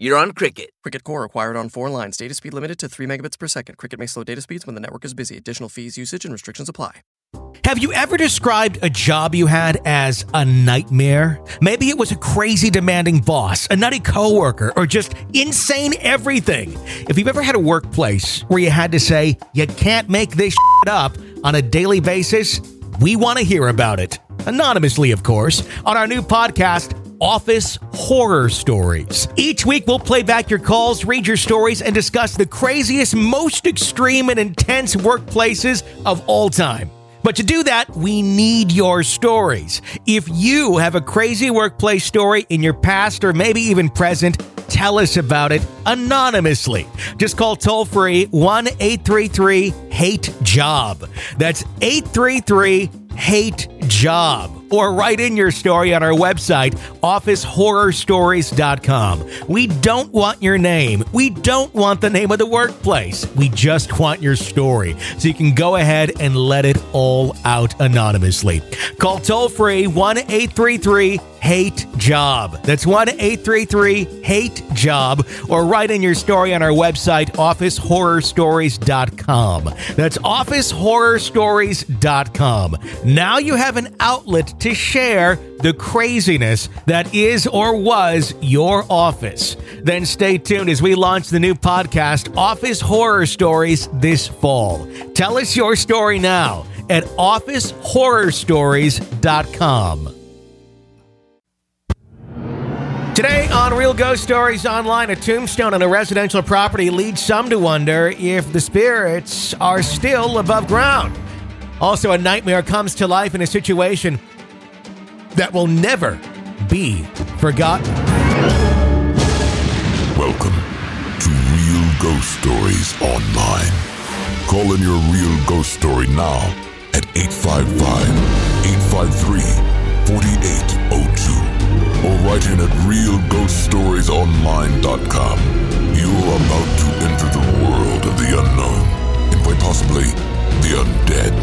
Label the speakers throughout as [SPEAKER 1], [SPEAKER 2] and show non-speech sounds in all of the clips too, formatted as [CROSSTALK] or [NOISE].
[SPEAKER 1] you're on Cricket.
[SPEAKER 2] Cricket Core acquired on four lines. Data speed limited to 3 megabits per second. Cricket may slow data speeds when the network is busy. Additional fees, usage, and restrictions apply.
[SPEAKER 3] Have you ever described a job you had as a nightmare? Maybe it was a crazy demanding boss, a nutty coworker, or just insane everything. If you've ever had a workplace where you had to say, you can't make this shit up on a daily basis, we want to hear about it. Anonymously, of course, on our new podcast, Office Horror Stories. Each week, we'll play back your calls, read your stories, and discuss the craziest, most extreme, and intense workplaces of all time. But to do that, we need your stories. If you have a crazy workplace story in your past or maybe even present, tell us about it anonymously. Just call toll free 1 833 HATE JOB. That's 833 HATE JOB. Or write in your story on our website, officehorrorstories.com. We don't want your name. We don't want the name of the workplace. We just want your story. So you can go ahead and let it all out anonymously. Call toll free 1 833 hate job. That's 1 833 hate job. Or write in your story on our website, officehorrorstories.com. That's officehorrorstories.com. Now you have an outlet to share the craziness that is or was your office. Then stay tuned as we launch the new podcast, Office Horror Stories, this fall. Tell us your story now at officehorrorstories.com. Today on Real Ghost Stories Online, a tombstone on a residential property leads some to wonder if the spirits are still above ground. Also, a nightmare comes to life in a situation that will never be forgotten.
[SPEAKER 4] Welcome to Real Ghost Stories Online. Call in your real ghost story now at 855 853 4802 or write in at realghoststoriesonline.com. You're about to enter the world of the unknown and quite possibly the undead.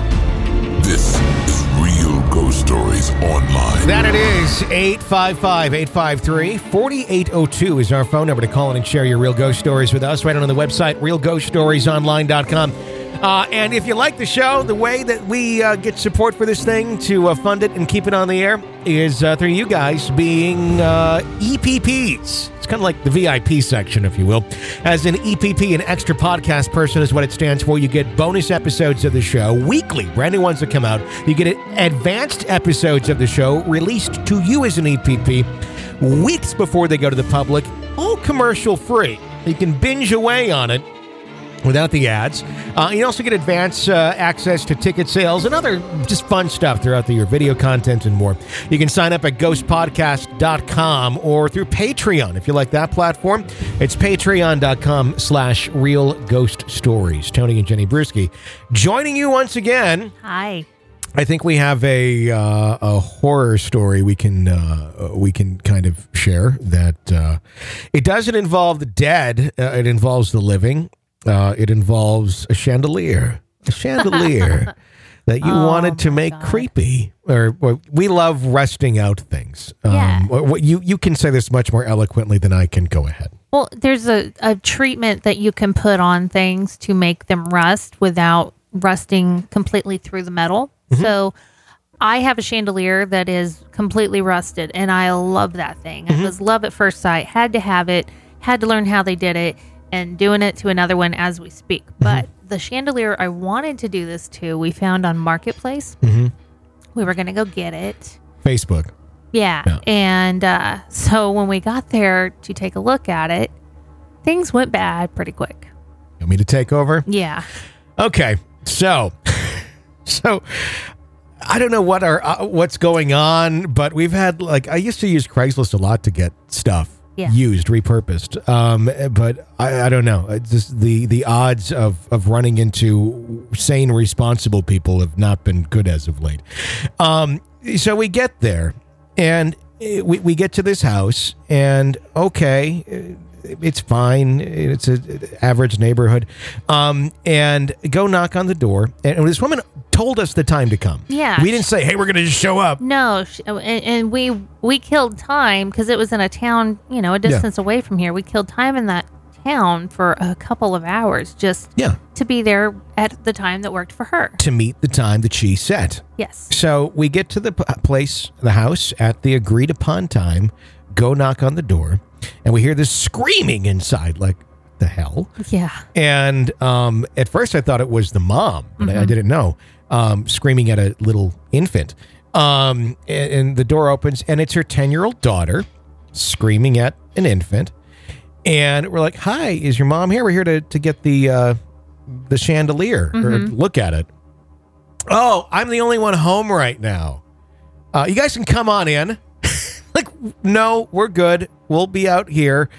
[SPEAKER 4] This is Real Ghost Stories Online.
[SPEAKER 3] That it is 855 853 4802 is our phone number to call in and share your real ghost stories with us right on the website, realghoststoriesonline.com. Uh, and if you like the show, the way that we uh, get support for this thing to uh, fund it and keep it on the air is uh, through you guys being uh, EPPs. It's kind of like the VIP section, if you will. As an EPP, an extra podcast person is what it stands for. You get bonus episodes of the show weekly, brand new ones that come out. You get advanced episodes of the show released to you as an EPP weeks before they go to the public, all commercial free. You can binge away on it without the ads. Uh, you also get advance uh, access to ticket sales and other just fun stuff throughout the year, video content and more. You can sign up at ghostpodcast.com or through Patreon if you like that platform. It's patreon.com slash real ghost stories. Tony and Jenny Brueski joining you once again.
[SPEAKER 5] Hi.
[SPEAKER 3] I think we have a uh, a horror story we can uh, we can kind of share that uh, it doesn't involve the dead. Uh, it involves the living. Uh, it involves a chandelier, a chandelier [LAUGHS] that you
[SPEAKER 5] Oh,
[SPEAKER 3] wanted to make
[SPEAKER 5] God.
[SPEAKER 3] creepy. Or, or we love resting out things.
[SPEAKER 5] Um, yeah.
[SPEAKER 3] what- what- you you can say this much more eloquently than I can. Go ahead.
[SPEAKER 5] Well, there's a, a treatment that you can put on things to make them rust without rusting completely through the metal. Mm-hmm. So I have a chandelier that is completely rusted and I love that thing. Mm-hmm. It was love at first sight. Had to have it, had to learn how they did it and doing it to another one as we speak. But the chandelier I wanted to do this to, we found on Marketplace. We were going to go get it.
[SPEAKER 3] Facebook.
[SPEAKER 5] Yeah.
[SPEAKER 3] Yeah.
[SPEAKER 5] And uh, so when we got there to take a look at it, things went bad pretty quick.
[SPEAKER 3] You want me to take over?
[SPEAKER 5] Yeah.
[SPEAKER 3] Okay, so [LAUGHS] so I don't know what our uh, what's going on, but we've had like I used to use Craigslist a lot to get stuff
[SPEAKER 5] Yeah.
[SPEAKER 3] used, repurposed. Um, but I, I don't know. Just the the odds of of running into sane, responsible people have not been good as of late. Um, so we get there, and we we get to this house, and okay. It's fine. It's a average neighborhood, um, and go knock on the door. And this woman told us the time to come.
[SPEAKER 5] Yeah.
[SPEAKER 3] we didn't say, "Hey, we're going to just show up."
[SPEAKER 5] No, sh- and, and we we killed time because it was in a town, you know, a distance away from here. We killed time in that town for a couple of hours just
[SPEAKER 3] Yeah,
[SPEAKER 5] to be there at the time that worked for her.
[SPEAKER 3] to meet the time that she set.
[SPEAKER 5] Yes.
[SPEAKER 3] So we get to the place, the house, at the agreed upon time, go knock on the door, and we hear this screaming inside, like, the hell?
[SPEAKER 5] Yeah.
[SPEAKER 3] And um, at first I thought it was the mom, but I, I didn't know, um, screaming at a little infant. Um, and, and the door opens, and it's her 10 year old daughter screaming at an infant. And we're like, Hi, is your mom here? We're here to, to get the, uh, the chandelier or look at it. Oh, I'm the only one home right now. Uh, you guys can come on in. [LAUGHS] like, no, we're good. We'll be out here.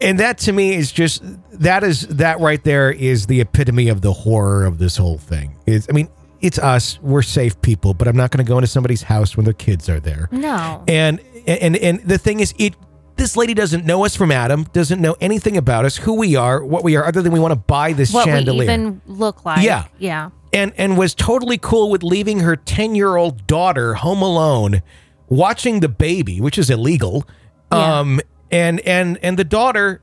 [SPEAKER 3] And that to me is just that is that right there is the epitome of the horror of this whole thing. Is I mean, it's us. We're safe people, but I'm not going to go into somebody's house when their kids are there.
[SPEAKER 5] No.
[SPEAKER 3] And and and the thing is, it this lady doesn't know us from Adam, doesn't know anything about us, who we are, what we are, other than we want to buy this
[SPEAKER 5] what
[SPEAKER 3] chandelier
[SPEAKER 5] we even look like.
[SPEAKER 3] Yeah.
[SPEAKER 5] Yeah.
[SPEAKER 3] and and was totally cool with leaving her 10 year old daughter home alone watching the baby which is illegal
[SPEAKER 5] Yeah.
[SPEAKER 3] um and and and the daughter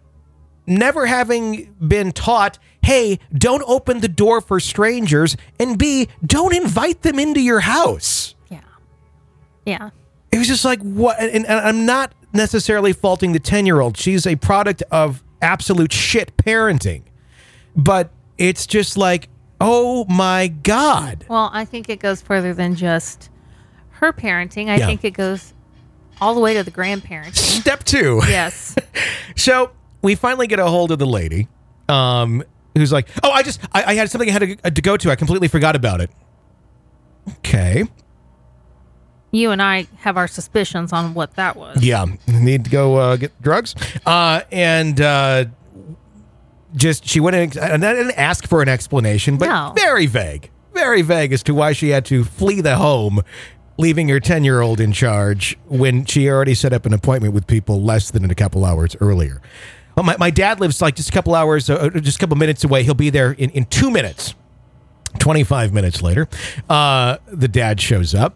[SPEAKER 3] never having been taught hey don't open the door for strangers and b don't invite them into your house
[SPEAKER 5] Yeah. Yeah.
[SPEAKER 3] it was just like what and, and i'm not necessarily faulting the 10 year old she's a product of absolute shit parenting but it's just like oh my god
[SPEAKER 5] Well, I think it goes further than just her parenting. I
[SPEAKER 3] Yeah.
[SPEAKER 5] think it goes all the way to the grandparenting.
[SPEAKER 3] step two
[SPEAKER 5] yes. [LAUGHS]
[SPEAKER 3] so we finally get a hold of the lady um who's like oh i just i, I had something i had to, to go to. I completely forgot about it. Okay.
[SPEAKER 5] You and I have our suspicions on what that was.
[SPEAKER 3] yeah. Need to go uh, get drugs. Uh and uh just she went in and I didn't ask for an explanation but
[SPEAKER 5] No.
[SPEAKER 3] very vague very vague as to why she had to flee the home leaving her 10 year old in charge when she already set up an appointment with people less than a couple hours earlier well, my, my dad lives like just a couple hours uh, just a couple minutes away he'll be there in, in two minutes 25 minutes later uh, the dad shows up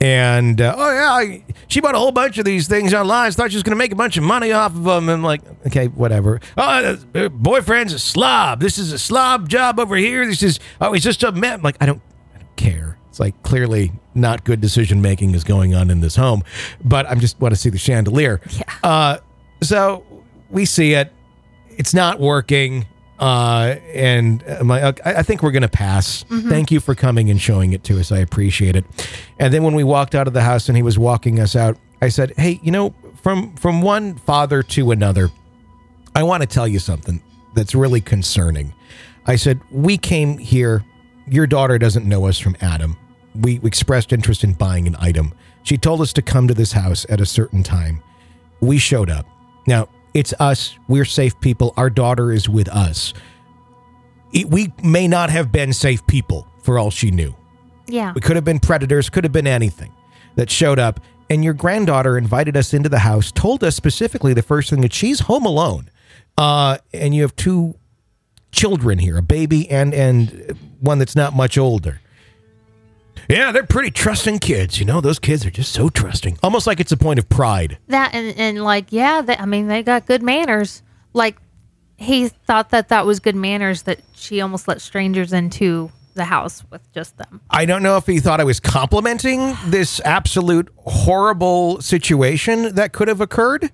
[SPEAKER 3] and uh, oh yeah, I, she bought a whole bunch of these things online. Thought she was going to make a bunch of money off of them. And like, okay, whatever. Oh, uh, boyfriend's a slob. This is a slob job over here. This is oh, he's just a man. Like, I don't, I don't care. It's like clearly not good decision making is going on in this home. But I'm just want to see the chandelier.
[SPEAKER 5] Yeah.
[SPEAKER 3] Uh, so we see it. It's not working. Uh, and like, I, think we're going to pass. Thank you for coming and showing it to us. I appreciate it. And then when we walked out of the house and he was walking us out, I said, Hey, you know, from, from one father to another, I want to tell you something that's really concerning. I said, We came here. Your daughter doesn't know us from Adam. We expressed interest in buying an item. She told us to come to this house at a certain time. We showed up. Now, it's us. We're safe people. Our daughter is with us. It- we may not have been safe people for all she knew.
[SPEAKER 5] Yeah.
[SPEAKER 3] We could have been predators, could have been anything that showed up. And your granddaughter invited us into the house, told us specifically the first thing that she's home alone. Uh, and you have two children here, a baby and and one that's not much older. Yeah, they're pretty trusting kids. You know, those kids are just so trusting. Almost like it's a point of pride.
[SPEAKER 5] That and, and like yeah, they, I mean they got good manners. Like he thought that that was good manners that she almost let strangers into the house with just them.
[SPEAKER 3] I don't know if he thought I was complimenting this absolute horrible situation that could have occurred.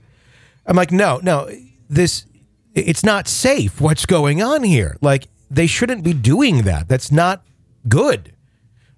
[SPEAKER 3] I'm like, no, no, this, it's not safe. What's going on here? Like, they shouldn't be doing that. That's not good.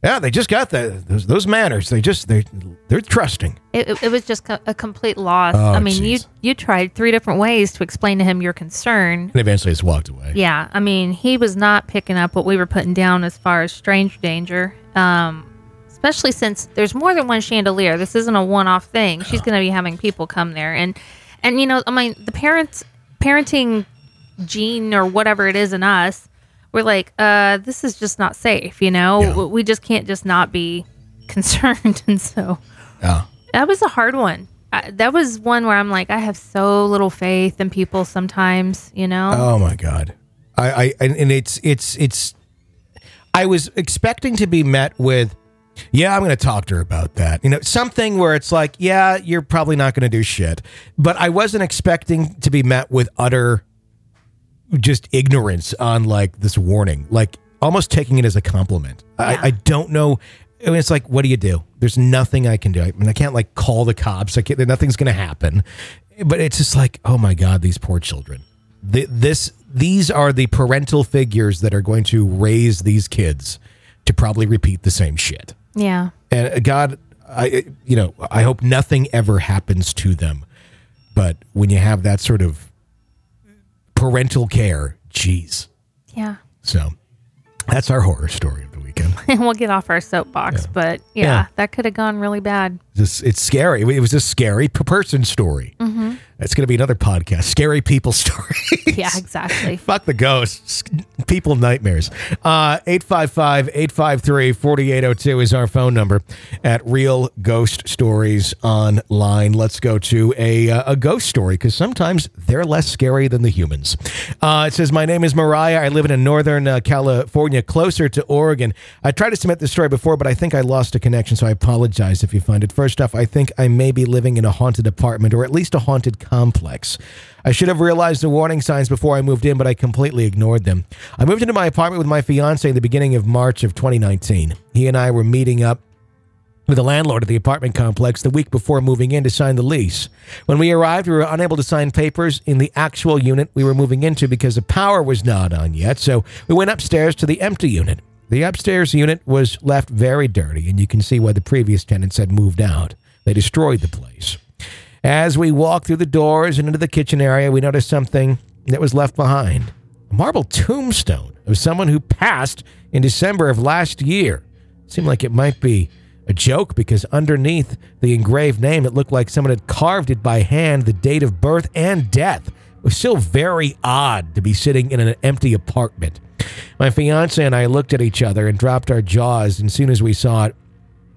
[SPEAKER 3] Yeah, they just got the, those, those manners. They just, they, they're trusting.
[SPEAKER 5] It, it, was just a complete loss.
[SPEAKER 3] Oh,
[SPEAKER 5] I mean, you you tried three different ways to explain to him your concern.
[SPEAKER 3] And eventually just walked away.
[SPEAKER 5] Yeah, I mean, he was not picking up what we were putting down as far as stranger danger. Um, especially since there's more than one chandelier. This isn't a one-off thing. She's going to be having people come there, and And you know, I mean, the parents parenting gene or whatever it is in us, we're like, uh, this is just not safe. You know,
[SPEAKER 3] Yeah.
[SPEAKER 5] we just can't just not be [LAUGHS] concerned. and so
[SPEAKER 3] Yeah.
[SPEAKER 5] that was a hard one. I, that was one where I'm like, I have so little faith in people sometimes. You know.
[SPEAKER 3] Oh my god. I, I and, and it's it's it's I was expecting to be met with yeah, I'm going to talk to her about that. You know, something where it's like, yeah, you're probably not going to do shit. But I wasn't expecting to be met with utter just ignorance on like this warning, like almost taking it as a compliment.
[SPEAKER 5] Yeah.
[SPEAKER 3] I, I don't know. I mean, it's like, what do you do? There's nothing I can do. I mean, I can't like call the cops. I can't, nothing's going to happen. But it's just like, oh my god, these poor children. Th- This, these are the parental figures that are going to raise these kids to probably repeat the same shit.
[SPEAKER 5] yeah.
[SPEAKER 3] And uh, God, I, you know, I hope nothing ever happens to them. But when you have that sort of parental care, Jeez.
[SPEAKER 5] Yeah.
[SPEAKER 3] So that's our horror story of the weekend. [LAUGHS]
[SPEAKER 5] And we'll get off our soapbox, but yeah,
[SPEAKER 3] Yeah.
[SPEAKER 5] that could have gone really bad.
[SPEAKER 3] This, it's scary. It was a scary person story. Mm-hmm. It's going to be another podcast. Scary people [LAUGHS] stories.
[SPEAKER 5] Yeah, exactly.
[SPEAKER 3] Fuck the ghosts. People nightmares. Uh 855-853-4802 is our phone number at Real Ghost Stories Online. Let's go to a uh, a ghost story cuz sometimes they're less scary than the humans. Uh it says my name is Mariah. I live in a northern uh, California closer to Oregon. I tried to submit this story before but I think I lost a connection so I apologize if you find it. First off, I think I may be living in a haunted apartment or at least a haunted complex. I should have realized the warning signs before I moved in, but I completely ignored them. I moved into my apartment with my fiance in the beginning of March of 2019. He and I were meeting up with the landlord of the apartment complex the week before moving in to sign the lease. When we arrived, we were unable to sign papers in the actual unit we were moving into because the power was not on yet, so we went upstairs to the empty unit. The upstairs unit was left very dirty, and you can see why the previous tenants had moved out. They destroyed the place. As we walked through the doors and into the kitchen area, we noticed something that was left behind a marble tombstone of someone who passed in December of last year. Seemed like it might be a joke because underneath the engraved name, it looked like someone had carved it by hand, the date of birth and death. It was still very odd to be sitting in an empty apartment. My fiance and I looked at each other and dropped our jaws, as soon as we saw it,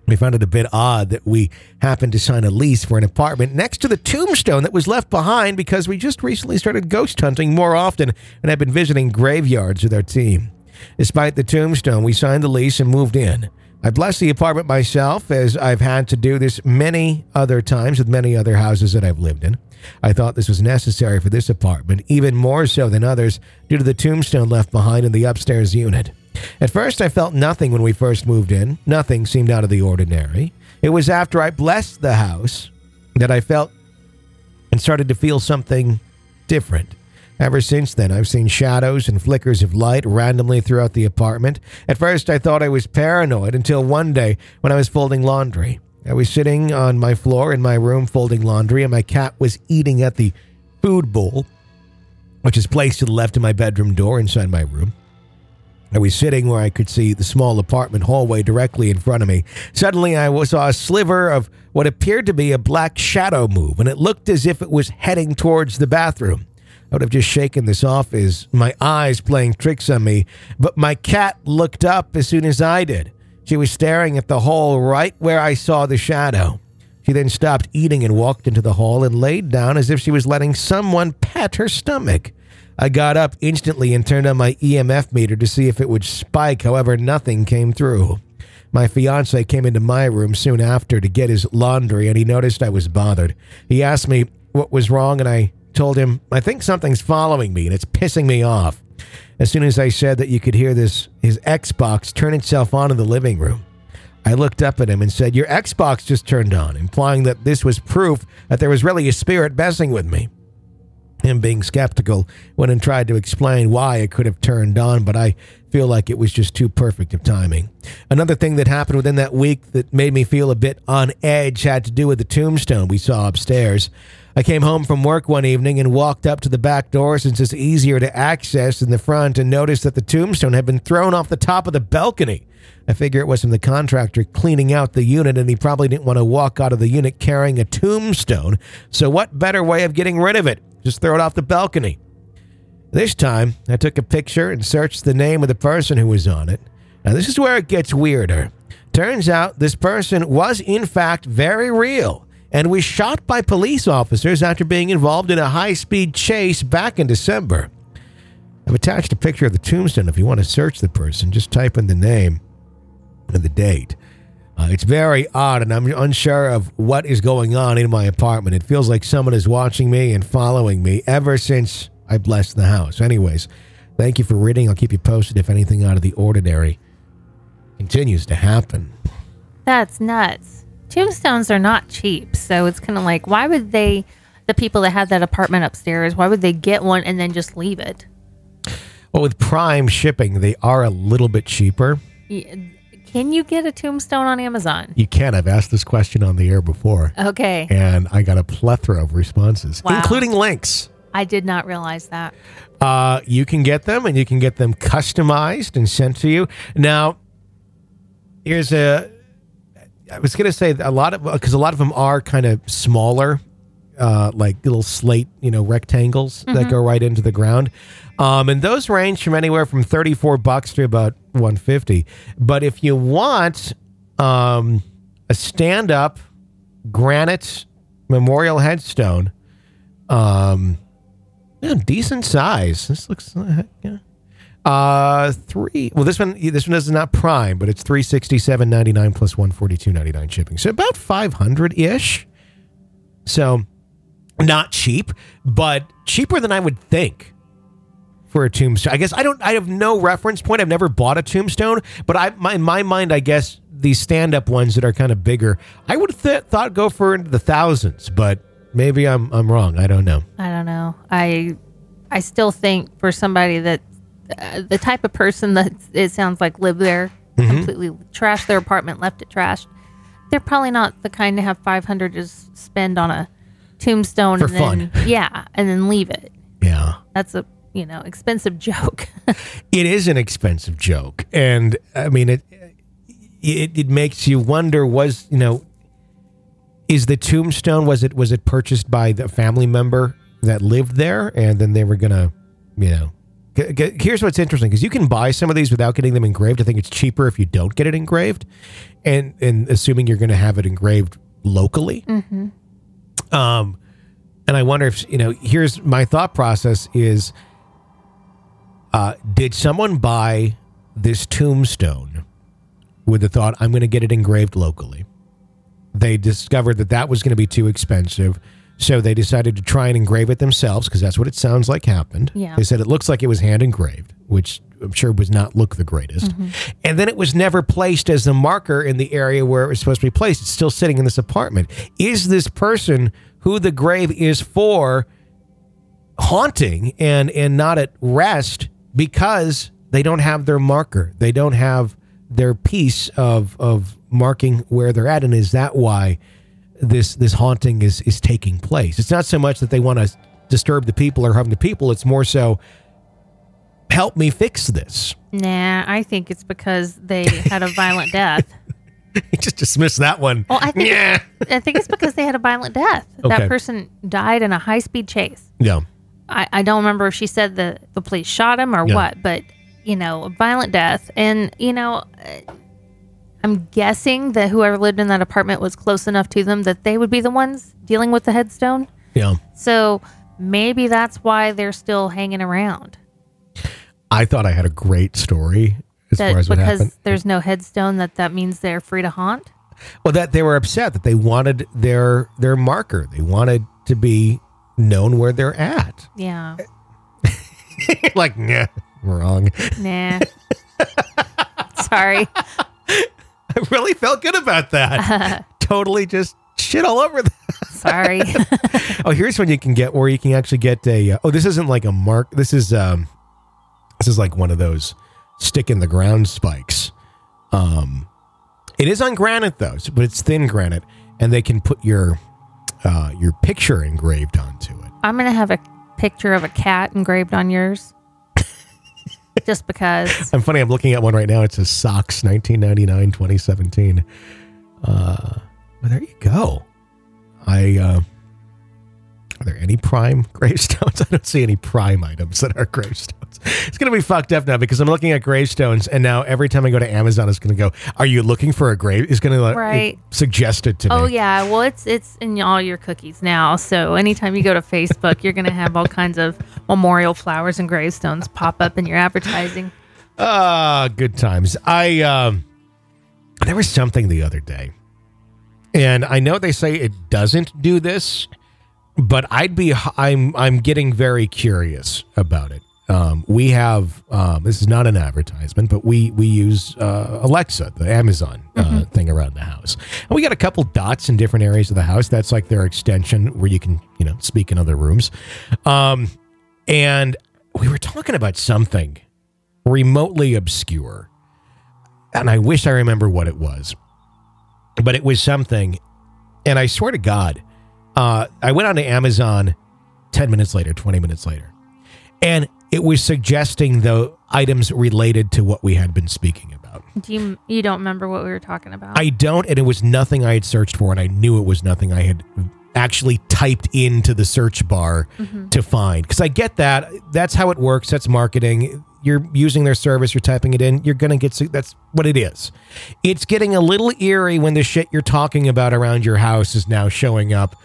[SPEAKER 3] we found it a bit odd that we happened to sign a lease for an apartment next to the tombstone that was left behind because we just recently started ghost hunting more often and have been visiting graveyards with our team. Despite the tombstone, we signed the lease and moved in. I blessed the apartment myself as I've had to do this many other times with many other houses that I've lived in. I thought this was necessary for this apartment, even more so than others due to the tombstone left behind in the upstairs unit. At first, I felt nothing when we first moved in. Nothing seemed out of the ordinary. It was after I blessed the house that I felt and started to feel something different. Ever since then, I've seen shadows and flickers of light randomly throughout the apartment. At first, I thought I was paranoid until one day when I was folding laundry. I was sitting on my floor in my room folding laundry, and my cat was eating at the food bowl, which is placed to the left of my bedroom door inside my room. I was sitting where I could see the small apartment hallway directly in front of me. Suddenly, I saw a sliver of what appeared to be a black shadow move, and it looked as if it was heading towards the bathroom. I would have just shaken this off as my eyes playing tricks on me, but my cat looked up as soon as I did. She was staring at the hole right where I saw the shadow. She then stopped eating and walked into the hall and laid down as if she was letting someone pat her stomach. I got up instantly and turned on my EMF meter to see if it would spike, however, nothing came through. My fiance came into my room soon after to get his laundry and he noticed I was bothered. He asked me what was wrong and I told him, I think something's following me and it's pissing me off. As soon as I said that you could hear this his Xbox turn itself on in the living room. I looked up at him and said, Your Xbox just turned on, implying that this was proof that there was really a spirit messing with me. Him being skeptical went and tried to explain why it could have turned on, but I feel like it was just too perfect of timing. Another thing that happened within that week that made me feel a bit on edge had to do with the tombstone we saw upstairs. I came home from work one evening and walked up to the back door since it's easier to access than the front and noticed that the tombstone had been thrown off the top of the balcony. I figure it was from the contractor cleaning out the unit, and he probably didn't want to walk out of the unit carrying a tombstone. So, what better way of getting rid of it? Just throw it off the balcony. This time, I took a picture and searched the name of the person who was on it. Now, this is where it gets weirder. Turns out this person was, in fact, very real and was shot by police officers after being involved in a high speed chase back in December. I've attached a picture of the tombstone if you want to search the person. Just type in the name and the date. Uh, it's very odd, and I'm unsure of what is going on in my apartment. It feels like someone is watching me and following me ever since I blessed the house. Anyways, thank you for reading. I'll keep you posted if anything out of the ordinary continues to happen.
[SPEAKER 5] That's nuts. Tombstones are not cheap, so it's kind of like, why would they, the people that had that apartment upstairs, why would they get one and then just leave it?
[SPEAKER 3] Well, with Prime shipping, they are a little bit cheaper.
[SPEAKER 5] Y- Can you get a tombstone on Amazon?
[SPEAKER 3] You can. I've asked this question on the air before,
[SPEAKER 5] Okay,
[SPEAKER 3] and I got a plethora of responses,
[SPEAKER 5] Wow.
[SPEAKER 3] including links.
[SPEAKER 5] I did not realize that.
[SPEAKER 3] Uh, you can get them, and you can get them customized and sent to you. Now, here's a. I was gonna say a lot of because a lot of them are kind of smaller, uh, like little slate, you know, rectangles that go right into the ground, um, and those range from anywhere from thirty four bucks to about one fifty. But if you want um, a stand up granite memorial headstone, um, yeah, decent size. This looks, uh, yeah. Uh, three. Well, this one, this one is not prime, but it's three sixty seven ninety nine plus one forty two ninety nine shipping. So about five hundred ish. So not cheap, but cheaper than I would think for a tombstone. I guess I don't. I have no reference point. I've never bought a tombstone, but I, my in my mind, I guess these stand up ones that are kind of bigger, I would have th- thought go for into the thousands, but maybe I'm I'm wrong. I don't know.
[SPEAKER 5] I don't know. I I still think for somebody that uh, the type of person that it sounds like lived there,
[SPEAKER 3] Mm-hmm.
[SPEAKER 5] completely trashed their apartment, left it trashed. They're probably not the kind to have 500 to spend on a tombstone
[SPEAKER 3] For
[SPEAKER 5] and then
[SPEAKER 3] fun. [LAUGHS]
[SPEAKER 5] yeah, and then leave it.
[SPEAKER 3] Yeah.
[SPEAKER 5] That's a you know expensive [LAUGHS] joke.
[SPEAKER 3] it is an expensive joke and i mean it it, it makes you wonder was you know is the tombstone was it was it purchased by the family member that lived there and then they were gonna you know g- g- here's what's interesting because you can buy some of these without getting them engraved i think it's cheaper if you don't get it engraved and and assuming you're gonna have it engraved locally mm-hmm. Um and i wonder if you know here's my thought process is uh, did someone buy this tombstone with the thought, I'm going to get it engraved locally? They discovered that that was going to be too expensive. So they decided to try and engrave it themselves because that's what it sounds like happened.
[SPEAKER 5] Yeah.
[SPEAKER 3] They said it looks like it was hand engraved, which I'm sure was not look the greatest. Mm-hmm. And then it was never placed as the marker in the area where it was supposed to be placed. It's still sitting in this apartment. Is this person who the grave is for haunting and and not at rest because they don't have their marker. They don't have their piece of of marking where they're at and is that why this this haunting is is taking place. It's not so much that they want to disturb the people or harm the people, it's more so help me fix this.
[SPEAKER 5] nah, I think it's because they [LAUGHS] had a violent death. [LAUGHS]
[SPEAKER 3] Just dismiss that one.
[SPEAKER 5] Well, I think
[SPEAKER 3] Yeah.
[SPEAKER 5] I think it's because they had a violent death.
[SPEAKER 3] Okay.
[SPEAKER 5] That person died in a high speed chase.
[SPEAKER 3] Yeah.
[SPEAKER 5] I, I don't remember if she said the the police shot him or
[SPEAKER 3] Yeah.
[SPEAKER 5] what, but you know, a violent death, and you know, uh, I'm guessing that whoever lived in that apartment was close enough to them that they would be the ones dealing with the headstone.
[SPEAKER 3] Yeah.
[SPEAKER 5] So maybe that's why they're still hanging around.
[SPEAKER 3] I thought I had a great story as
[SPEAKER 5] That
[SPEAKER 3] far as what
[SPEAKER 5] because there's no headstone, that that means they're free to haunt.
[SPEAKER 3] Well, that they were upset that they wanted their their marker. They wanted to be known where they're at.
[SPEAKER 5] Yeah, [LAUGHS]
[SPEAKER 3] like, nah, wrong.
[SPEAKER 5] nah. [LAUGHS] Sorry. [LAUGHS]
[SPEAKER 3] Really felt good about that. [LAUGHS] totally just shit all over that. [LAUGHS]
[SPEAKER 5] Sorry.
[SPEAKER 3] Oh, here's one you can get where you can actually get a. Uh, oh, this isn't like a mark. This is um, this is like one of those stick in the ground spikes. Um, it is on granite though, but it's thin granite, and they can put your uh your picture engraved onto it.
[SPEAKER 5] I'm gonna have a picture of a cat engraved on yours. Just because. [LAUGHS]
[SPEAKER 3] I'm funny. I'm looking at one right now. It says socks 1999 2017. Uh, well, there you go. I uh, are there any prime [LAUGHS] gravestones? I don't see any prime items that are gravestones. It's gonna be fucked up now because I'm looking at gravestones, and now every time I go to Amazon, it's gonna go. Are you looking for a grave? It's gonna like
[SPEAKER 5] Right.
[SPEAKER 3] suggest it to me.
[SPEAKER 5] Oh yeah, well it's it's in all your cookies now. So anytime you go to Facebook, you're gonna have all kinds of memorial flowers and gravestones pop up in your advertising.
[SPEAKER 3] Ah, good times. I um there was something the other day. And I know they say it doesn't do this, but I'd be I'm I'm getting very curious about it. Um, we have um, this is not an advertisement, but we we use uh, Alexa, the Amazon uh, thing around the house, and we got a couple dots in different areas of the house. That's like their extension where you can you know speak in other rooms. Um, and we were talking about something remotely obscure. And I wish I remember what it was. But it was something. And I swear to God, uh, I went on to Amazon 10 minutes later, 20 minutes later. And it was suggesting the items related to what we had been speaking about.
[SPEAKER 5] Do you you don't remember what we were talking about?
[SPEAKER 3] I don't, and it was nothing I had searched for, and I knew it was nothing I had actually typed into the search bar to find. Because I get that. That's how it works. That's marketing. You're using their service, you're typing it in, you're going to get, that's what it is. It's getting a little eerie when the shit you're talking about around your house is now showing up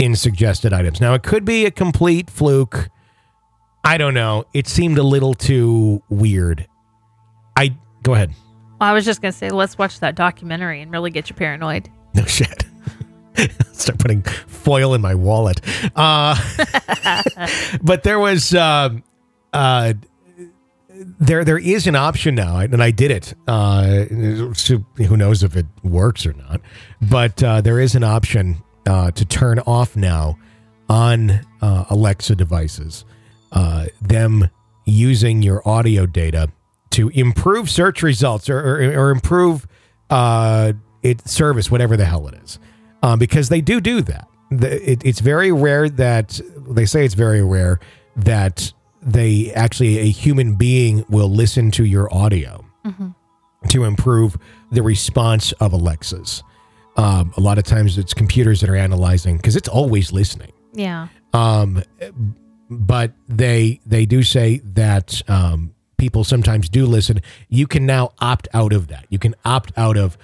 [SPEAKER 3] in suggested items. Now, it could be a complete fluke. I don't know. It seemed a little too weird. I, go ahead.
[SPEAKER 5] I was just gonna say let's watch that documentary and really get you paranoid. [LAUGHS]
[SPEAKER 3] No shit. [LAUGHS] Start putting foil in my wallet. Uh, [LAUGHS] but there was um uh, there there is an option now, and I did it. Uh, so who knows if it works or not? But uh, there is an option uh, to turn off now on uh, Alexa devices. Uh, them using your audio data to improve search results or, or, or improve uh, it service, whatever the hell it is, um, because they do do that. The, it, it's very rare that they say it's very rare that they actually a human being will listen to your audio to improve the response of Alexas. Um, a lot of times it's computers that are analyzing because it's always listening
[SPEAKER 5] Yeah.
[SPEAKER 3] um, but they they do say that um, people sometimes do listen. You can now opt out of that. You can opt out of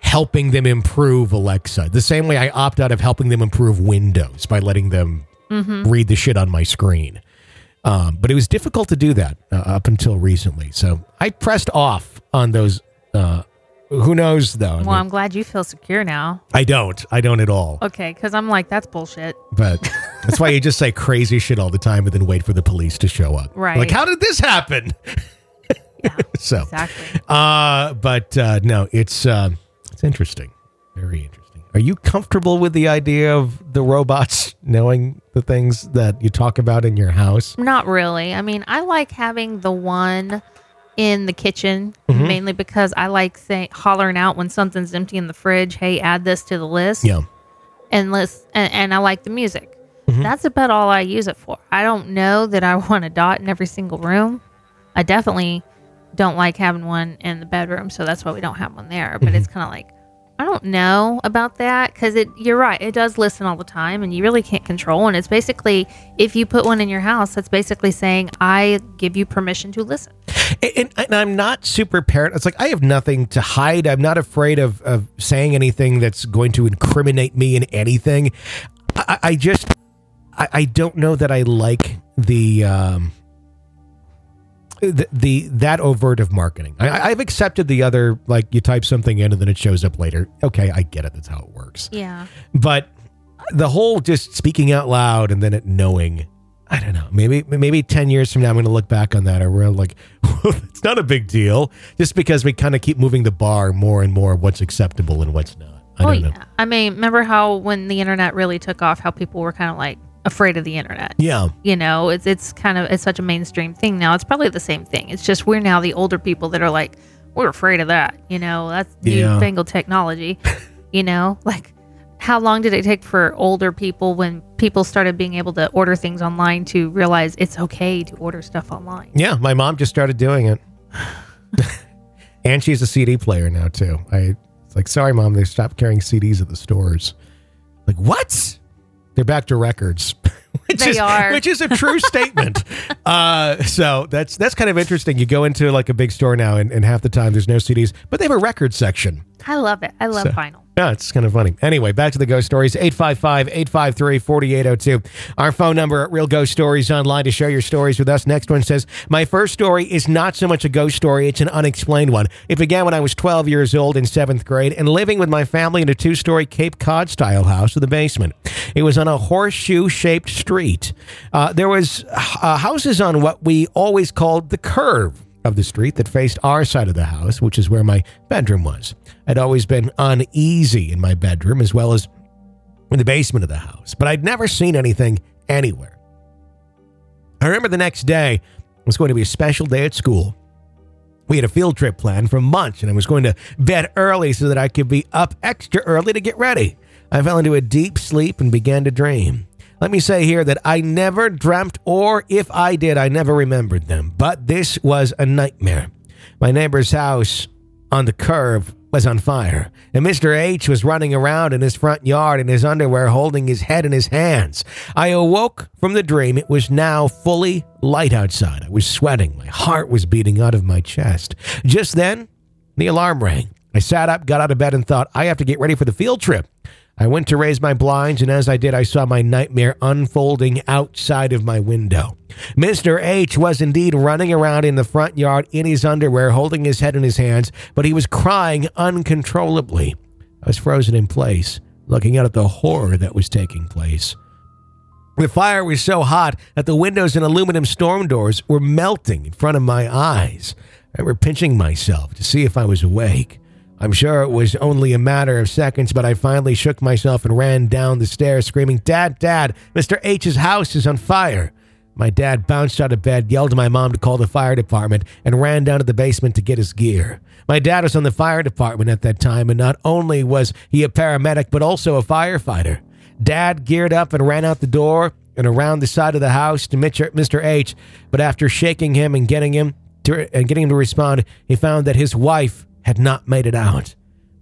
[SPEAKER 3] helping them improve Alexa. The same way I opt out of helping them improve Windows by letting them read the shit on my screen. Um, but it was difficult to do that uh, up until recently. So I pressed off on those. Uh, who knows though? I,
[SPEAKER 5] Well,
[SPEAKER 3] mean,
[SPEAKER 5] I'm glad you feel secure now.
[SPEAKER 3] I don't. I don't at all.
[SPEAKER 5] Okay, because I'm like that's bullshit.
[SPEAKER 3] But that's why you just say crazy shit all the time and then wait for the police to show up.
[SPEAKER 5] Right.
[SPEAKER 3] Like, how did this happen?
[SPEAKER 5] Yeah. [LAUGHS]
[SPEAKER 3] so,
[SPEAKER 5] Exactly.
[SPEAKER 3] uh, but uh, no, it's uh, it's interesting. Very interesting. Are you comfortable with the idea of the robots knowing the things that you talk about in your house?
[SPEAKER 5] Not really. I mean, I like having the one in the kitchen
[SPEAKER 3] Mm-hmm.
[SPEAKER 5] mainly because I like saying hollering out when something's empty in the fridge. Hey, add this to the list.
[SPEAKER 3] Yeah.
[SPEAKER 5] and list and, and I like the music.
[SPEAKER 3] Mm-hmm.
[SPEAKER 5] That's about all I use it for. I don't know that I [LAUGHS] want a dot in every single room. I definitely don't like having one in the bedroom, so that's why we don't have one there. But
[SPEAKER 3] Mm-hmm.
[SPEAKER 5] it's kind of like I don't know about that because it. You're right. It does listen all the time, and you really can't control. And it's basically if you put one in your house, that's basically saying I give you permission to listen.
[SPEAKER 3] And, and, I'm not super parent. It's like I have nothing to hide. I'm not afraid of, of saying anything that's going to incriminate me in anything. I, I- I just, I, I don't know that I like the, um, the, the that overt of marketing. I, I've accepted the other, like you type something in and then it shows up later. Okay, I get it. That's how it works.
[SPEAKER 5] Yeah.
[SPEAKER 3] But the whole just speaking out loud and then it knowing, I don't know. Maybe maybe ten years from now, I'm going to look back on that, and we're like, [LAUGHS] it's not a big deal, just because we kind of keep moving the bar more and more of what's acceptable and what's not. I
[SPEAKER 5] Oh
[SPEAKER 3] don't know.
[SPEAKER 5] yeah. I mean, remember how when the internet really took off, how people were kind of like afraid of the internet.
[SPEAKER 3] Yeah,
[SPEAKER 5] you know it's it's kind of it's such a mainstream thing now it's probably the same thing it's just we're now the older people that are like we're afraid of that you know that's
[SPEAKER 3] Yeah.
[SPEAKER 5] newfangled technology [LAUGHS] you know like how long did it take for older people when people started being able to order things online to realize it's okay to order stuff online?
[SPEAKER 3] Yeah, my mom just started doing it. [LAUGHS] and she's a CD player now too. I it's like, sorry, mom, they stopped carrying CDs at the stores. Like, what? They're back to records. [LAUGHS] which
[SPEAKER 5] They
[SPEAKER 3] is,
[SPEAKER 5] are.
[SPEAKER 3] Which is a true [LAUGHS] statement. Uh, so that's that's kind of interesting. You go into like a big store now, and, and half the time there's no CDs, but they have a record section.
[SPEAKER 5] I love it. I love
[SPEAKER 3] So-
[SPEAKER 5] vinyl.
[SPEAKER 3] Yeah, it's kind of funny. Anyway, back to the ghost stories 855 853 4802. Our phone number at Real Ghost Stories online to share your stories with us. Next one says, My first story is not so much a ghost story, it's an unexplained one. It began when I was 12 years old in seventh grade and living with my family in a two story Cape Cod style house with a basement. It was on a horseshoe shaped street. Uh, there was uh, houses on what we always called the curve of the street that faced our side of the house, which is where my bedroom was. I'd always been uneasy in my bedroom as well as in the basement of the house, but I'd never seen anything anywhere. I remember the next day was going to be a special day at school. We had a field trip planned for months, and I was going to bed early so that I could be up extra early to get ready. I fell into a deep sleep and began to dream. Let me say here that I never dreamt, or if I did, I never remembered them. But this was a nightmare. My neighbor's house on the curve was on fire, and Mr. H was running around in his front yard in his underwear, holding his head in his hands. I awoke from the dream. It was now fully light outside. I was sweating. My heart was beating out of my chest. Just then, the alarm rang. I sat up, got out of bed, and thought, I have to get ready for the field trip. I went to raise my blinds, and as I did, I saw my nightmare unfolding outside of my window. Mr. H was indeed running around in the front yard in his underwear, holding his head in his hands, but he was crying uncontrollably. I was frozen in place, looking out at the horror that was taking place. The fire was so hot that the windows and aluminum storm doors were melting in front of my eyes. I remember pinching myself to see if I was awake. I'm sure it was only a matter of seconds, but I finally shook myself and ran down the stairs screaming, Dad, Dad, Mr. H's house is on fire. My dad bounced out of bed, yelled to my mom to call the fire department, and ran down to the basement to get his gear. My dad was on the fire department at that time, and not only was he a paramedic, but also a firefighter. Dad geared up and ran out the door and around the side of the house to Mr. H, but after shaking him and getting him to, and getting him to respond, he found that his wife had not made it out.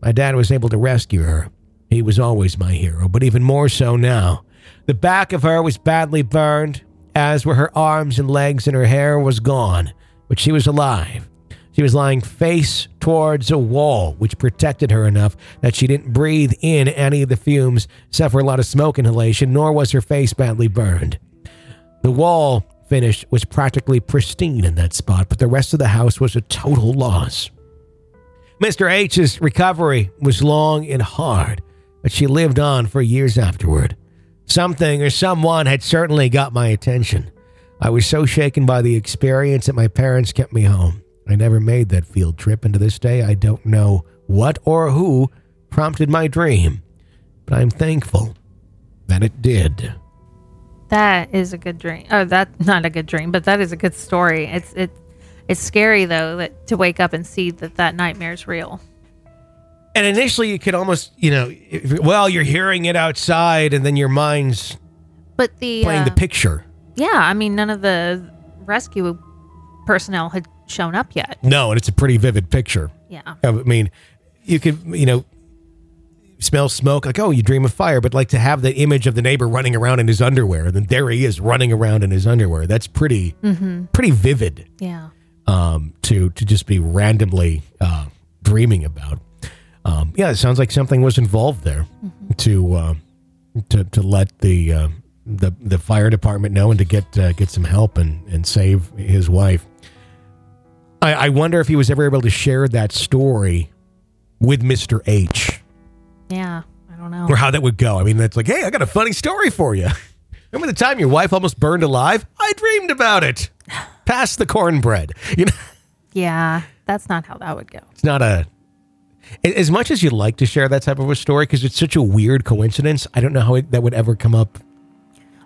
[SPEAKER 3] My dad was able to rescue her. He was always my hero, but even more so now. The back of her was badly burned, as were her arms and legs, and her hair was gone, but she was alive. She was lying face towards a wall, which protected her enough that she didn't breathe in any of the fumes, suffer a lot of smoke inhalation, nor was her face badly burned. The wall finish was practically pristine in that spot, but the rest of the house was a total loss. Mr. H's recovery was long and hard, but she lived on for years afterward. Something or someone had certainly got my attention. I was so shaken by the experience that my parents kept me home. I never made that field trip, and to this day, I don't know what or who prompted my dream, but I'm thankful that it did.
[SPEAKER 5] That is a good dream. Oh, that's not a good dream, but that is a good story. It's it, it's scary though that to wake up and see that that nightmare's real.
[SPEAKER 3] And initially, you could almost, you know, if, well, you're hearing it outside, and then your mind's
[SPEAKER 5] But the
[SPEAKER 3] playing the
[SPEAKER 5] uh,
[SPEAKER 3] picture.
[SPEAKER 5] yeah, I mean, none of the rescue personnel had shown up yet.
[SPEAKER 3] No, and it's a pretty vivid picture.
[SPEAKER 5] Yeah,
[SPEAKER 3] I mean, you could, you know, smell smoke, like, oh, you dream of fire, but like to have the image of the neighbor running around in his underwear, and then there he is running around in his underwear. That's pretty, mm-hmm. pretty vivid
[SPEAKER 5] yeah.
[SPEAKER 3] Um, to to just be randomly uh, dreaming about. Um, yeah, it sounds like something was involved there to uh, to to let the uh, the the fire department know and to get uh, get some help and and save his wife. I, I wonder if he was ever able to share that story with Mister H
[SPEAKER 5] Yeah, I don't know.
[SPEAKER 3] or how that would go. I mean, that's like, hey, I got a funny story for you. [LAUGHS] Remember the time your wife almost burned alive? I dreamed about it. Pass the cornbread. You know.
[SPEAKER 5] Yeah, that's not how that would go.
[SPEAKER 3] it's not a as much as you'd like to share that type of a story because it's such a weird coincidence i don't know how it, that would ever come up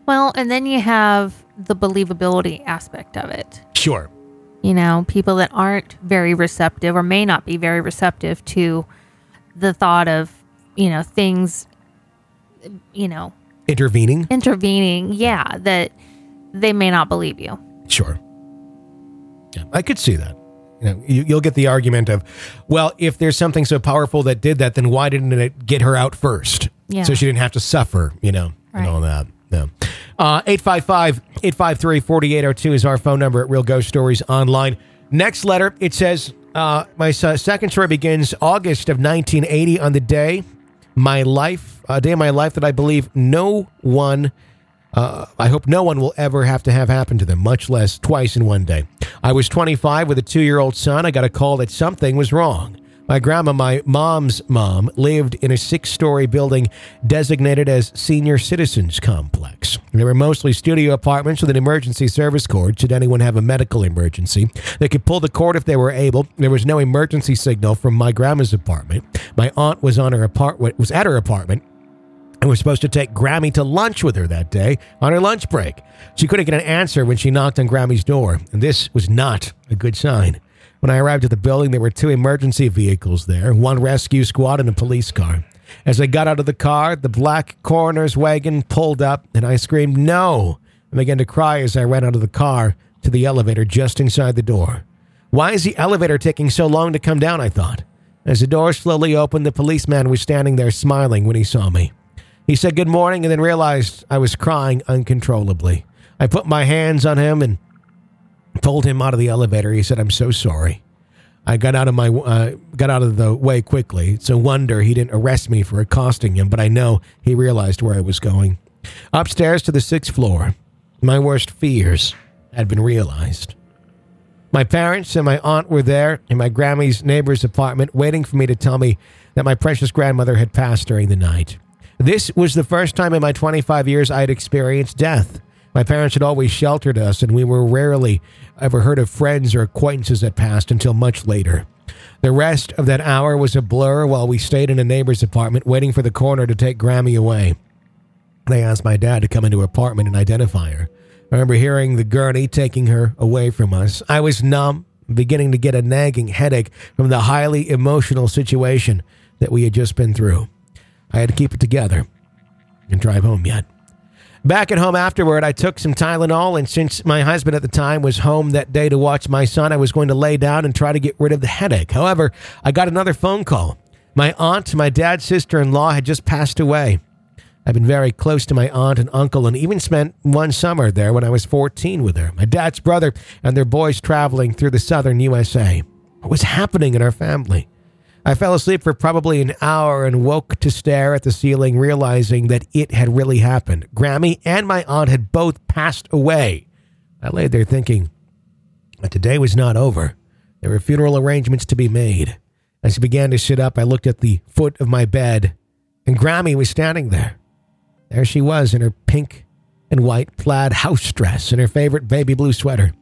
[SPEAKER 5] Well, and then you have the believability aspect of it.
[SPEAKER 3] sure
[SPEAKER 5] You know, people that aren't very receptive or may not be very receptive to the thought of, you know, things you know,
[SPEAKER 3] Intervening?
[SPEAKER 5] intervening, yeah, that they may not believe you.
[SPEAKER 3] Sure. Yeah, I could see that. You know, you, you'll get the argument of, well, if there's something so powerful that did that, then why didn't it get her out first?
[SPEAKER 5] Yeah.
[SPEAKER 3] So she didn't have to suffer, you know, and
[SPEAKER 5] Right.
[SPEAKER 3] all that. Yeah. Uh, 855 853 4802 is our phone number at Real Ghost Stories Online. Next letter, it says, uh, my s- second story begins August of 1980 on the day my life, a day of my life that I believe no one uh, I hope no one will ever have to have happen to them, much less twice in one day. I was 25 with a two year old son. I got a call that something was wrong. My grandma, my mom's mom, lived in a six story building designated as Senior Citizens Complex. They were mostly studio apartments with an emergency service cord should anyone have a medical emergency. They could pull the cord if they were able. There was no emergency signal from my grandma's apartment. My aunt was on her apart- was at her apartment and was supposed to take Grammy to lunch with her that day on her lunch break. She couldn't get an answer when she knocked on Grammy's door, and this was not a good sign. When I arrived at the building, there were two emergency vehicles there one rescue squad and a police car. As I got out of the car, the black coroner's wagon pulled up, and I screamed, No! and began to cry as I ran out of the car to the elevator just inside the door. Why is the elevator taking so long to come down? I thought. As the door slowly opened, the policeman was standing there smiling when he saw me. He said good morning and then realized I was crying uncontrollably. I put my hands on him and pulled him out of the elevator. He said, "I'm so sorry." I got out of my uh, got out of the way quickly. It's a wonder he didn't arrest me for accosting him, but I know he realized where I was going. Upstairs to the sixth floor, my worst fears had been realized. My parents and my aunt were there in my Grammy's neighbor's apartment, waiting for me to tell me that my precious grandmother had passed during the night. This was the first time in my 25 years I had experienced death. My parents had always sheltered us, and we were rarely ever heard of friends or acquaintances that passed until much later. The rest of that hour was a blur while we stayed in a neighbor's apartment waiting for the coroner to take Grammy away. They asked my dad to come into her apartment and identify her. I remember hearing the gurney taking her away from us. I was numb, beginning to get a nagging headache from the highly emotional situation that we had just been through. I had to keep it together and drive home yet. Back at home afterward, I took some Tylenol, and since my husband at the time was home that day to watch my son, I was going to lay down and try to get rid of the headache. However, I got another phone call. My aunt, my dad's sister in law, had just passed away. I've been very close to my aunt and uncle and even spent one summer there when I was 14 with her. My dad's brother and their boys traveling through the southern USA. What was happening in our family? I fell asleep for probably an hour and woke to stare at the ceiling, realizing that it had really happened. Grammy and my aunt had both passed away. I lay there thinking that today was not over. There were funeral arrangements to be made. As I began to sit up, I looked at the foot of my bed, and Grammy was standing there. There she was in her pink and white plaid house dress and her favorite baby blue sweater.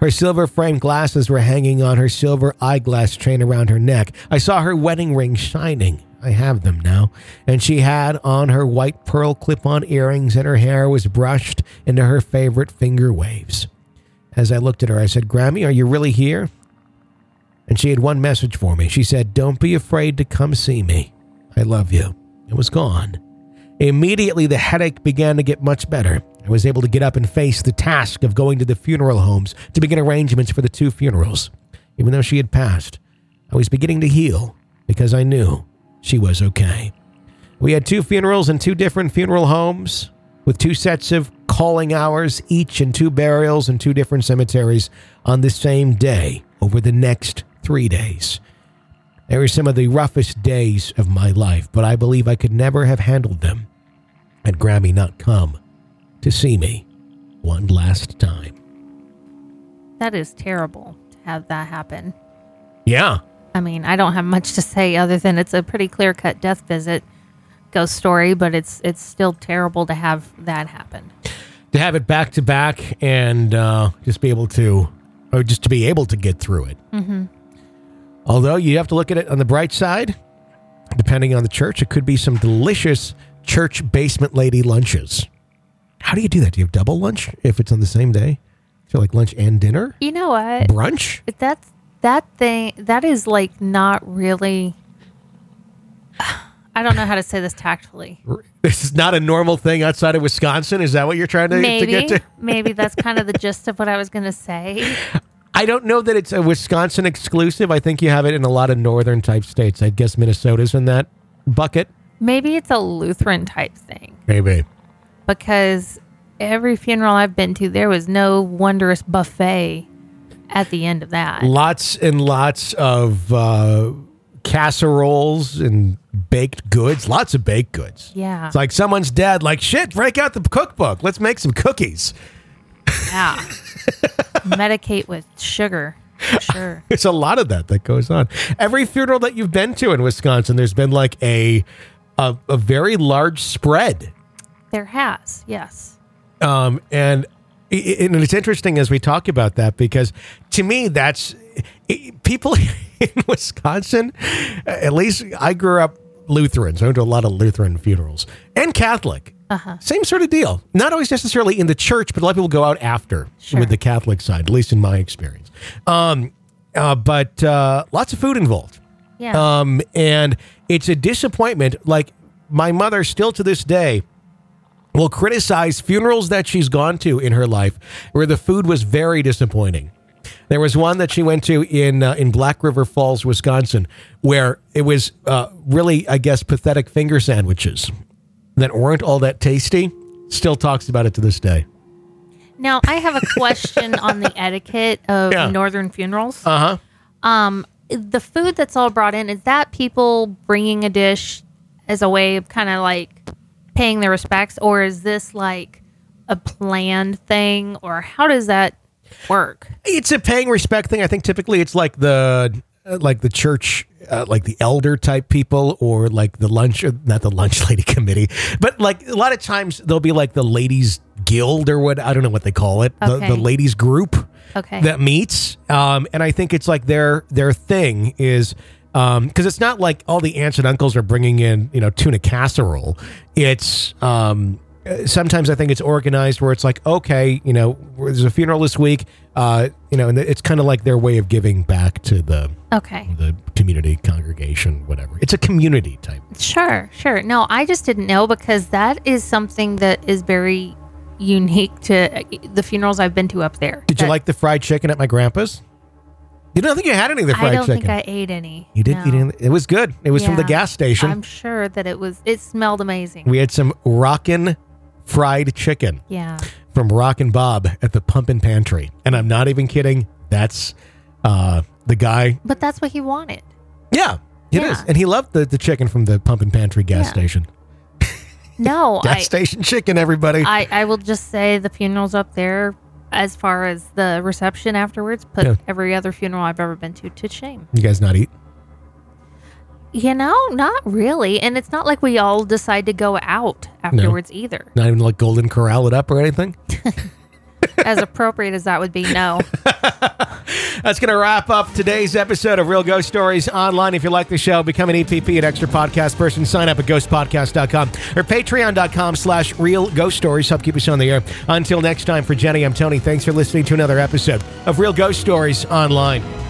[SPEAKER 3] Her silver framed glasses were hanging on her silver eyeglass chain around her neck. I saw her wedding ring shining. I have them now. And she had on her white pearl clip on earrings, and her hair was brushed into her favorite finger waves. As I looked at her, I said, Grammy, are you really here? And she had one message for me. She said, Don't be afraid to come see me. I love you. It was gone. Immediately, the headache began to get much better. I was able to get up and face the task of going to the funeral homes to begin arrangements for the two funerals. Even though she had passed, I was beginning to heal because I knew she was okay. We had two funerals in two different funeral homes with two sets of calling hours each and two burials in two different cemeteries on the same day over the next three days. They were some of the roughest days of my life, but I believe I could never have handled them had Grammy not come to see me one last time.
[SPEAKER 5] That is terrible to have that happen.
[SPEAKER 3] Yeah.
[SPEAKER 5] I mean, I don't have much to say other than it's a pretty clear cut death visit ghost story, but it's it's still terrible to have that happen.
[SPEAKER 3] To have it back to back and uh, just be able to, or just to be able to get through it. Mm-hmm. Although you have to look at it on the bright side, depending on the church, it could be some delicious church basement lady lunches. How do you do that? Do you have double lunch if it's on the same day? So like lunch and dinner?
[SPEAKER 5] You know what?
[SPEAKER 3] Brunch?
[SPEAKER 5] That's that thing that is like not really [SIGHS] I don't know how to say this tactfully.
[SPEAKER 3] This is not a normal thing outside of Wisconsin. Is that what you're trying to, to
[SPEAKER 5] Maybe,
[SPEAKER 3] get to? [LAUGHS]
[SPEAKER 5] maybe that's kind of the gist of what I was going to say.
[SPEAKER 3] I don't know that it's a Wisconsin exclusive. I think you have it in a lot of northern type states. I guess Minnesota's in that bucket.
[SPEAKER 5] Maybe it's a Lutheran type thing
[SPEAKER 3] Maybe.
[SPEAKER 5] Because every funeral I've been to, there was no wondrous buffet at the end of that.
[SPEAKER 3] Lots and lots of uh, casseroles and baked goods. Lots of baked goods.
[SPEAKER 5] Yeah.
[SPEAKER 3] It's like someone's dead. Like shit. Break out the cookbook. Let's make some cookies.
[SPEAKER 5] Yeah. [LAUGHS] Medicate with sugar. Sure. [LAUGHS]
[SPEAKER 3] It's a lot of that that goes on. Every funeral that you've been to in Wisconsin, there's been like a a, a very large spread.
[SPEAKER 5] There has, yes.
[SPEAKER 3] Um, and i- i- and it's interesting as we talk about that because to me, that's i- people [LAUGHS] in Wisconsin. At least I grew up Lutherans. I went to a lot of Lutheran funerals and Catholic. Same sort of deal. Not always necessarily in the church, but a lot of people go out after
[SPEAKER 5] Sure.
[SPEAKER 3] with the Catholic side, at least in my experience. Um, uh, but uh, lots of food involved.
[SPEAKER 5] Yeah.
[SPEAKER 3] Um, and it's a disappointment. Like my mother, still to this day, will criticize funerals that she's gone to in her life where the food was very disappointing. There was one that she went to in uh, in Black River Falls, Wisconsin, where it was uh, really, I guess, pathetic finger sandwiches that weren't all that tasty. Still talks about it to this day.
[SPEAKER 5] now, I have a question on the etiquette of
[SPEAKER 3] Yeah.
[SPEAKER 5] northern funerals.
[SPEAKER 3] Uh huh.
[SPEAKER 5] Um, the food that's all brought in is that people bringing a dish as a way of kind of like paying their respects, or is this like a planned thing, or how does that work?
[SPEAKER 3] It's a paying respect thing. I think typically it's like the uh, like the church, uh, like the elder type people, or like the lunch, or not the lunch [LAUGHS] lady committee, but like a lot of times there'll be like the ladies guild or what I don't know what they call it, the, the ladies group
[SPEAKER 5] Okay.
[SPEAKER 3] that meets, um, and I think it's like their their thing is. Because it's not like all the aunts and uncles are bringing in, you know, tuna casserole. It's um, sometimes I think it's organized where it's like, okay, you know, there's a funeral this week, uh, you know, and it's kind of like their way of giving back to the
[SPEAKER 5] okay.
[SPEAKER 3] the community, congregation, whatever. It's a community type.
[SPEAKER 5] Sure, sure. No, I just didn't know because that is something that is very unique to uh, the funerals I've been to up there.
[SPEAKER 3] Did you like the fried chicken at my grandpa's? You don't think you had any of the fried chicken?
[SPEAKER 5] I don't
[SPEAKER 3] chicken?
[SPEAKER 5] think I ate any.
[SPEAKER 3] you did
[SPEAKER 5] no.
[SPEAKER 3] eat any? It was good. It was from the gas station.
[SPEAKER 5] I'm sure that it was. It smelled amazing.
[SPEAKER 3] we had some rockin' fried chicken
[SPEAKER 5] yeah.
[SPEAKER 3] from Rockin' Bob at the Pumpin' Pantry, and I'm not even kidding. That's uh, the guy.
[SPEAKER 5] But that's what he wanted.
[SPEAKER 3] Yeah, it is,
[SPEAKER 5] Yeah.
[SPEAKER 3] and he loved the, the chicken from the Pumpin' Pantry gas
[SPEAKER 5] Yeah.
[SPEAKER 3] station.
[SPEAKER 5] No, [LAUGHS]
[SPEAKER 3] Gas
[SPEAKER 5] I,
[SPEAKER 3] station chicken, everybody.
[SPEAKER 5] I, I will just say the funerals up there, as far as the reception afterwards, put
[SPEAKER 3] Yeah.
[SPEAKER 5] every other funeral I've ever been to to shame.
[SPEAKER 3] you guys not eat?
[SPEAKER 5] You know, not really. And it's not like we all decide to go out afterwards either.
[SPEAKER 3] Not even like Golden Corral it up or anything? [LAUGHS]
[SPEAKER 5] as appropriate as that would be, no. [LAUGHS]
[SPEAKER 3] That's going to wrap up today's episode of Real Ghost Stories online. If you like the show, become an EPP at Extra Podcast Person. Sign up at ghostpodcast.com or patreon.com slash real ghost stories. Help keep us on the air. Until next time, for Jenny, I'm Tony. Thanks for listening to another episode of Real Ghost Stories online.